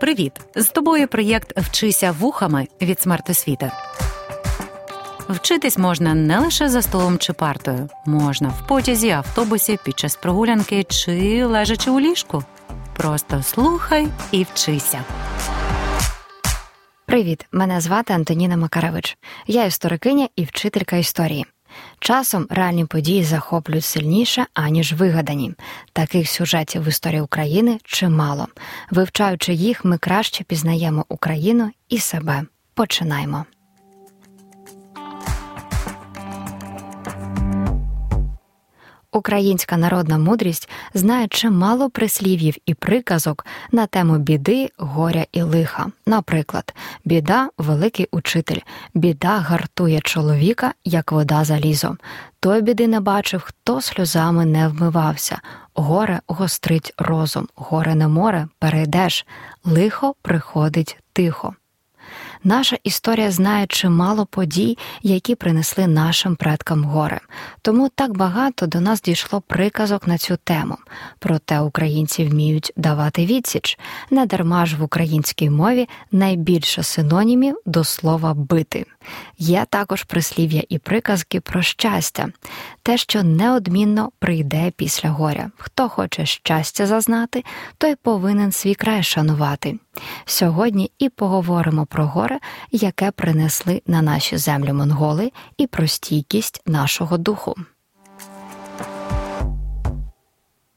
Привіт! З тобою проєкт Вчися вухами від смертосвіти. Вчитись можна не лише за столом чи партою, можна в потязі, автобусі, під час прогулянки чи лежачи у ліжку. Просто слухай і вчися. Привіт! Мене звати Антоніна Макаревич. Я історикиня і вчителька історії. Часом реальні події захоплюють сильніше, аніж вигадані. Таких сюжетів в історії України чимало. Вивчаючи їх, ми краще пізнаємо Україну і себе. Починаємо. Українська народна мудрість знає чимало прислів'їв і приказок на тему біди, горя і лиха. Наприклад, біда великий учитель, біда гартує чоловіка, як вода залізо. Той біди не бачив, хто сльозами не вмивався. Горе гострить розум, горе не море перейдеш, лихо приходить тихо. Наша історія знає чимало подій, які принесли нашим предкам горе. Тому так багато до нас дійшло приказок на цю тему. Проте українці вміють давати відсіч. Не дарма ж в українській мові найбільше синонімів до слова бити. Є також прислів'я і приказки про щастя, те, що неодмінно прийде після горя. Хто хоче щастя зазнати, той повинен свій край шанувати. Сьогодні і поговоримо про горе, яке принесли на наші землі монголи, і про стійкість нашого духу.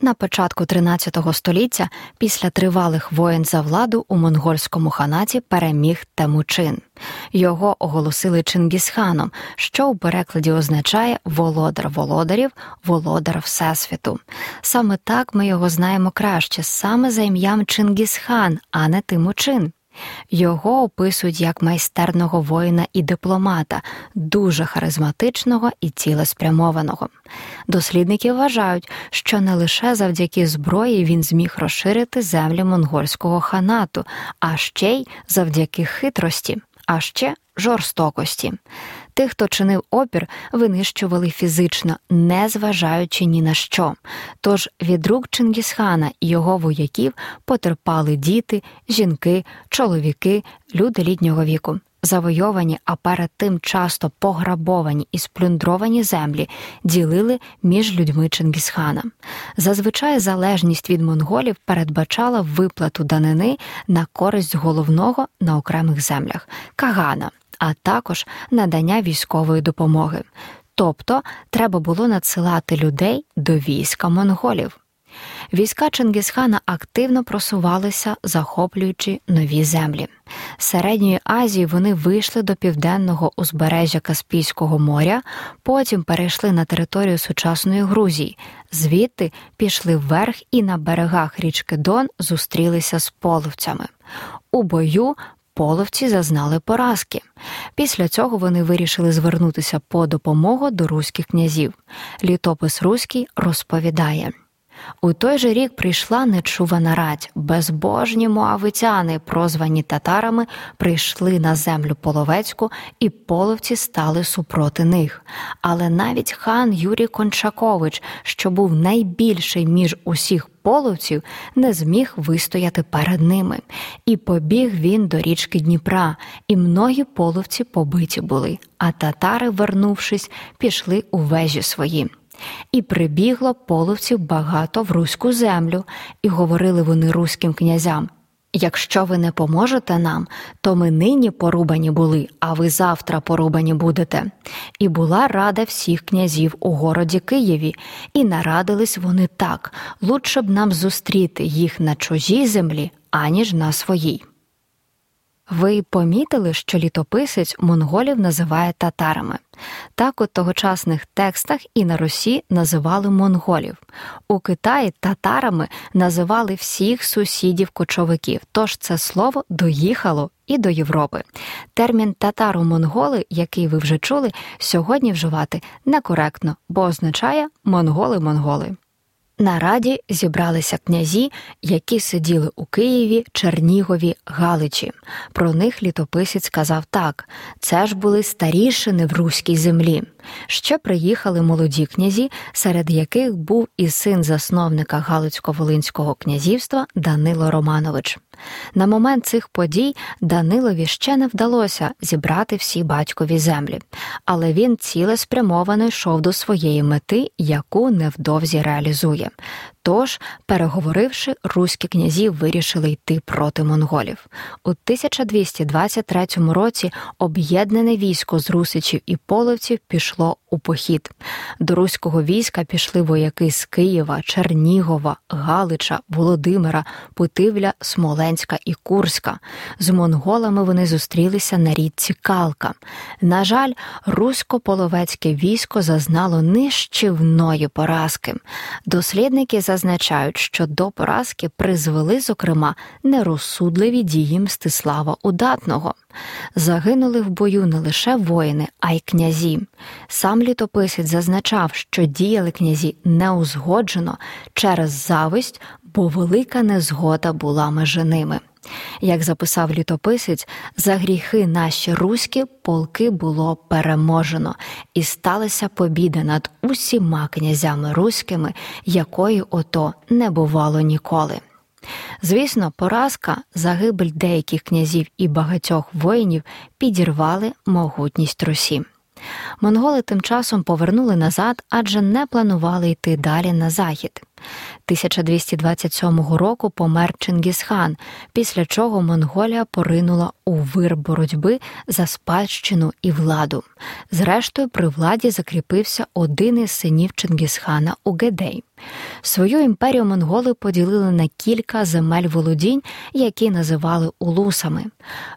На початку 13 століття, після тривалих воєн за владу у монгольському ханаті переміг Темучин. Його оголосили Чингісханом, що у перекладі означає володар володарів, володар Всесвіту. Саме так ми його знаємо краще, саме за ім'ям Чингісхан, а не Тимучин. Його описують як майстерного воїна і дипломата, дуже харизматичного і цілеспрямованого. Дослідники вважають, що не лише завдяки зброї він зміг розширити землі монгольського ханату, а ще й завдяки хитрості, а ще жорстокості. Тих, хто чинив опір, винищували фізично, не зважаючи ні на що. Тож від рук Чингісхана і його вояків потерпали діти, жінки, чоловіки, люди літнього віку. Завойовані, а перед тим часто пограбовані і сплюндровані землі ділили між людьми Чингісхана. Зазвичай залежність від монголів передбачала виплату данини на користь головного на окремих землях Кагана а також надання військової допомоги. Тобто треба було надсилати людей до війська монголів. Війська Чингісхана активно просувалися, захоплюючи нові землі. З середньої Азії вони вийшли до південного узбережжя Каспійського моря, потім перейшли на територію сучасної Грузії, звідти пішли вверх і на берегах річки Дон зустрілися з половцями. У бою половці зазнали поразки. Після цього вони вирішили звернутися по допомогу до руських князів. Літопис Руський розповідає. У той же рік прийшла нечувана радь. Безбожні моавитяни, прозвані татарами, прийшли на землю половецьку, і половці стали супроти них. Але навіть хан Юрій Кончакович, що був найбільший між усіх половців, не зміг вистояти перед ними. І побіг він до річки Дніпра, і многі половці побиті були. А татари, вернувшись, пішли у вежі свої. І прибігло половців багато в руську землю, і говорили вони руським князям. Якщо ви не поможете нам, то ми нині порубані були, а ви завтра порубані будете. І була рада всіх князів у городі Києві, і нарадились вони так лучше б нам зустріти їх на чужій землі, аніж на своїй. Ви помітили, що літописець монголів називає татарами. Так у тогочасних текстах і на Русі називали монголів. У Китаї татарами називали всіх сусідів кочовиків, тож це слово доїхало і до Європи. Термін татаро-монголи, який ви вже чули, сьогодні вживати некоректно, бо означає монголи-монголи. На раді зібралися князі, які сиділи у Києві, Чернігові, Галичі. Про них літописець сказав так: це ж були старішини в руській землі. Ще приїхали молоді князі, серед яких був і син засновника Галицько-Волинського князівства Данило Романович. На момент цих подій Данилові ще не вдалося зібрати всі батькові землі, але він цілеспрямовано йшов до своєї мети, яку невдовзі реалізує. Тож, переговоривши, руські князі вирішили йти проти монголів. У 1223 році об'єднане військо з русичів і половців пішло у похід. До руського війська пішли вояки з Києва, Чернігова, Галича, Володимира, Путивля, Смоленська і Курська. З монголами вони зустрілися на річці Калка. На жаль, русько-половецьке військо зазнало нищівної поразки. Дослідники зазначають, що до поразки призвели, зокрема, нерозсудливі дії Мстислава Удатного. Загинули в бою не лише воїни, а й князі. Сам літописець зазначав, що діяли князі неузгоджено через зависть, бо велика незгода була межи ними. Як записав літописець, за гріхи наші руські полки було переможено, і сталася побіда над усіма князями руськими, якої ото не бувало ніколи. Звісно, поразка, загибель деяких князів і багатьох воїнів підірвали могутність Русі. Монголи тим часом повернули назад, адже не планували йти далі на захід. 1227 року помер Чингісхан, після чого Монголія поринула у вир боротьби за спадщину і владу. Зрештою, при владі закріпився один із синів Чингісхана Угедей. Свою імперію монголи поділили на кілька земель володінь, які називали улусами.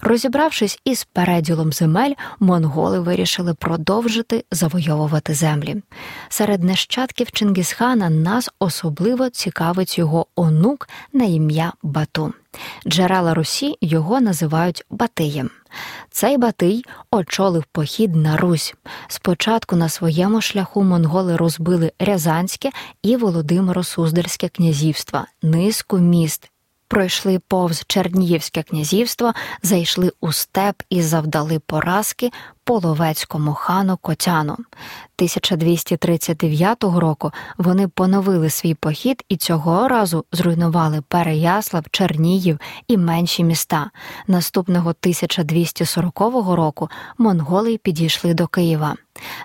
Розібравшись із переділом земель, монголи вирішили продовжити завойовувати землі. Серед нащадків Чингісхана нас особливо цікавить його онук на ім'я Бату. Джерела Русі його називають Батиєм. Цей Батий очолив похід на Русь. Спочатку на своєму шляху монголи розбили Рязанське і Володимиро-Суздальське князівства, низку міст. Пройшли повз Черніївське князівство, зайшли у степ і завдали поразки половецькому хану Котяну. 1239 року вони поновили свій похід і цього разу зруйнували Переяслав, Чернігів і менші міста. Наступного 1240 року монголи підійшли до Києва.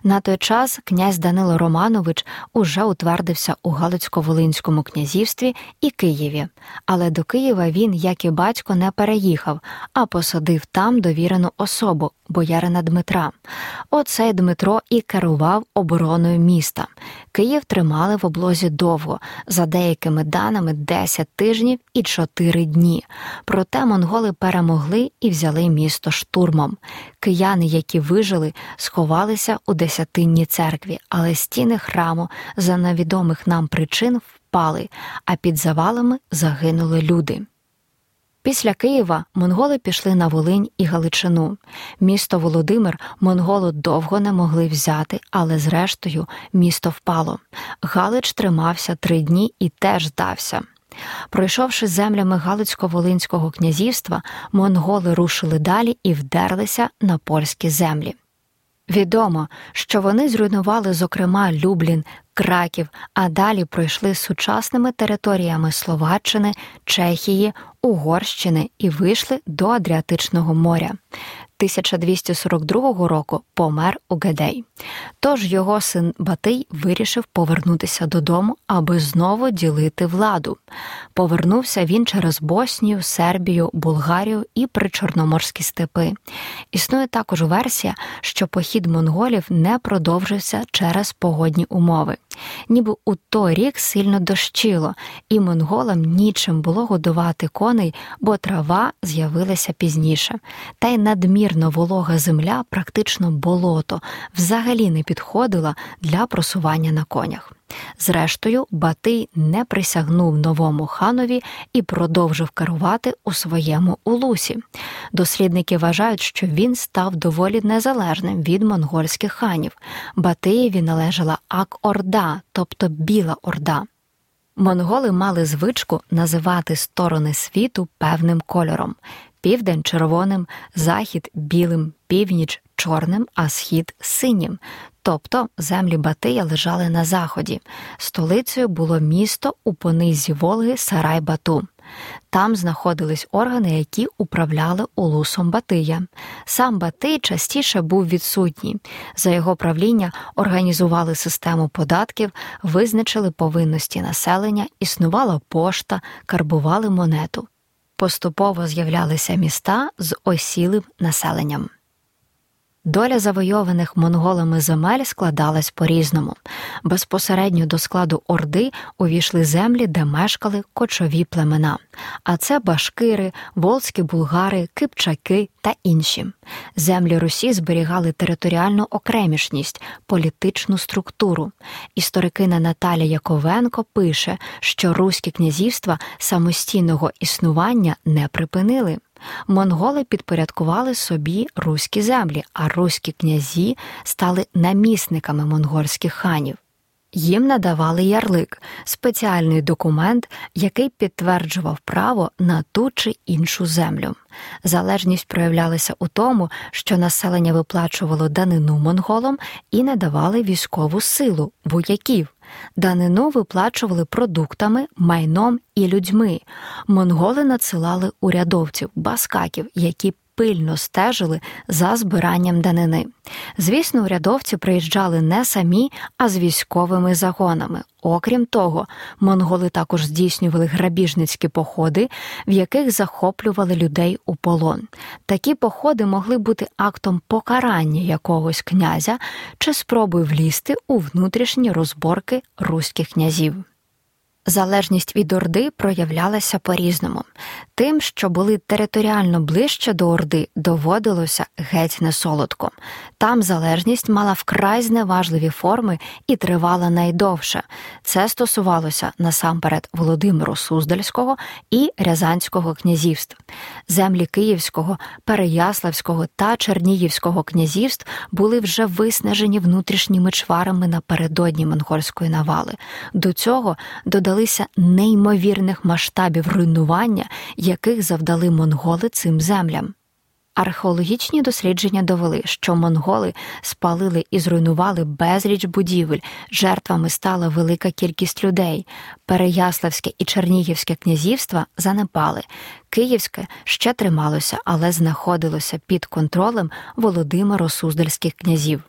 На той час князь Данило Романович уже утвердився у Галицько-Волинському князівстві і Києві, але до Києва він, як і батько, не переїхав, а посадив там довірену особу боярина Дмитра. Оцей Дмитро і керував обороною міста. Київ тримали в облозі довго, за деякими даними 10 тижнів і 4 дні. Проте монголи перемогли і взяли місто штурмом. Кияни, які вижили, сховалися у десятинній церкві, але стіни храму за невідомих нам причин впали, а під завалами загинули люди. Після Києва монголи пішли на Волинь і Галичину. Місто Володимир монголи довго не могли взяти, але зрештою місто впало. Галич тримався три дні і теж здався. Пройшовши землями Галицько-Волинського князівства, монголи рушили далі і вдерлися на польські землі. Відомо, що вони зруйнували, зокрема, Люблін, Краків, а далі пройшли сучасними територіями Словаччини, Чехії, Угорщини і вийшли до Адріатичного моря. 1242 року помер Угедей. Тож його син Батий вирішив повернутися додому, аби знову ділити владу. Повернувся він через Боснію, Сербію, Булгарію і причорноморські степи. Існує також версія, що похід монголів не продовжився через погодні умови. Ніби у той рік сильно дощило, і монголам нічим було годувати коней, бо трава з'явилася пізніше. Та й надмірно волога земля, практично болото, взагалі не підходила для просування на конях. Зрештою, Батий не присягнув новому ханові і продовжив керувати у своєму улусі. Дослідники вважають, що він став доволі незалежним від монгольських ханів. Батиєві належала Ак-Орда, тобто Біла Орда. Монголи мали звичку називати сторони світу певним кольором: південь червоним, захід білим, північ чорним, а схід синім. Тобто землі Батия лежали на заході. Столицею було місто у понизі Волги Сарай Бату. Там знаходились органи, які управляли улусом Батия. Сам Батий частіше був відсутній. За його правління організували систему податків, визначили повинності населення, існувала пошта, карбували монету. Поступово з'являлися міста з осілим населенням. Доля завойованих монголами земель складалась по різному. Безпосередньо до складу Орди увійшли землі, де мешкали кочові племена, а це башкири, волзькі булгари, кипчаки та інші. Землі Русі зберігали територіальну окремішність, політичну структуру. Історикиня Наталя Яковенко пише, що руські князівства самостійного існування не припинили. Монголи підпорядкували собі руські землі, а руські князі стали намісниками монгольських ханів. Їм надавали ярлик, спеціальний документ, який підтверджував право на ту чи іншу землю. Залежність проявлялася у тому, що населення виплачувало данину монголам і надавали військову силу вояків. Данину виплачували продуктами, майном і людьми. Монголи надсилали урядовців, баскаків, які пильно стежили за збиранням данини. Звісно, урядовці приїжджали не самі, а з військовими загонами. Окрім того, монголи також здійснювали грабіжницькі походи, в яких захоплювали людей у полон. Такі походи могли бути актом покарання якогось князя чи спробою влізти у внутрішні розборки руських князів. Залежність від Орди проявлялася по різному. Тим, що були територіально ближче до Орди, доводилося геть не солодко. Там залежність мала вкрай зневажливі форми і тривала найдовше. Це стосувалося насамперед Володимиру Суздальського і Рязанського князівств. Землі Київського, Переяславського та Чернігівського князівств були вже виснажені внутрішніми чварами напередодні монгольської навали. До цього додалися неймовірних масштабів руйнування яких завдали монголи цим землям. Археологічні дослідження довели, що монголи спалили і зруйнували безріч будівель, жертвами стала велика кількість людей. Переяславське і Чернігівське князівства занепали. Київське ще трималося, але знаходилося під контролем Володимиро Суздальських князів.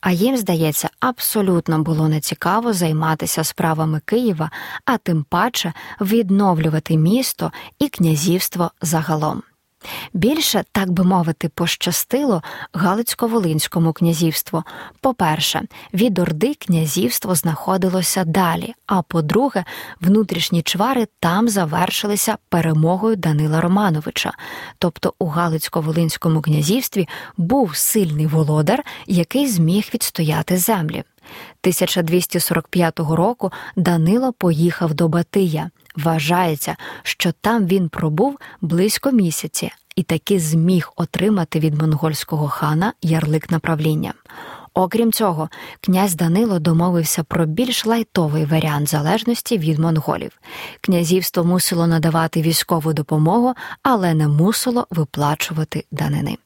А їм, здається, абсолютно було нецікаво займатися справами Києва, а тим паче відновлювати місто і князівство загалом. Більше, так би мовити, пощастило Галицько-Волинському князівству. По-перше, від Орди князівство знаходилося далі. А по-друге, внутрішні чвари там завершилися перемогою Данила Романовича. Тобто у Галицько-Волинському князівстві був сильний володар, який зміг відстояти землі. 1245 року Данило поїхав до Батия. Вважається, що там він пробув близько місяці і таки зміг отримати від монгольського хана ярлик направління. Окрім цього, князь Данило домовився про більш лайтовий варіант залежності від монголів. Князівство мусило надавати військову допомогу, але не мусило виплачувати данини.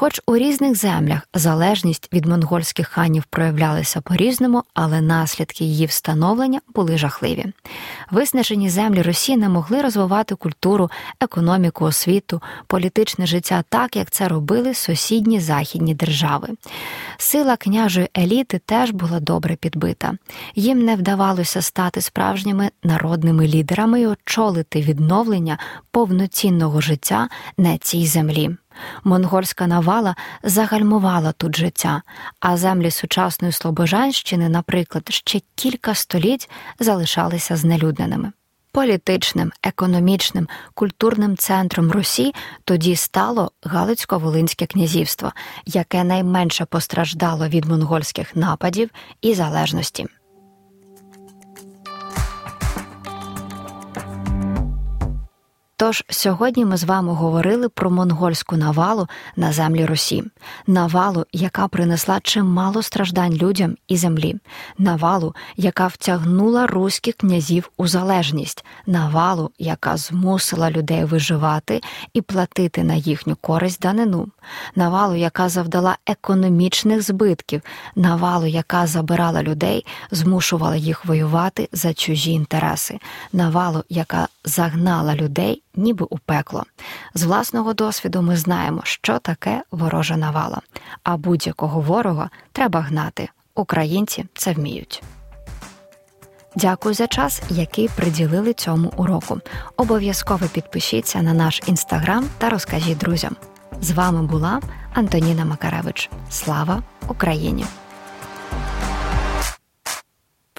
Хоч у різних землях залежність від монгольських ханів проявлялася по різному, але наслідки її встановлення були жахливі. Виснажені землі Росії не могли розвивати культуру, економіку, освіту, політичне життя так, як це робили сусідні західні держави. Сила княжої еліти теж була добре підбита. Їм не вдавалося стати справжніми народними лідерами і очолити відновлення повноцінного життя на цій землі. Монгольська навала загальмувала тут життя, а землі сучасної Слобожанщини, наприклад, ще кілька століть залишалися знелюдненими. Політичним, економічним, культурним центром Русі тоді стало Галицько-Волинське князівство, яке найменше постраждало від монгольських нападів і залежності. Тож сьогодні ми з вами говорили про монгольську навалу на землі Русі, навалу, яка принесла чимало страждань людям і землі, навалу, яка втягнула руських князів у залежність, навалу, яка змусила людей виживати і платити на їхню користь данину, навалу, яка завдала економічних збитків, навалу, яка забирала людей, змушувала їх воювати за чужі інтереси, навалу, яка загнала людей ніби у пекло. З власного досвіду ми знаємо, що таке ворожа навала, а будь-якого ворога треба гнати. Українці це вміють. Дякую за час, який приділили цьому уроку. Обов'язково підпишіться на наш інстаграм та розкажіть друзям. З вами була Антоніна Макаревич. Слава Україні!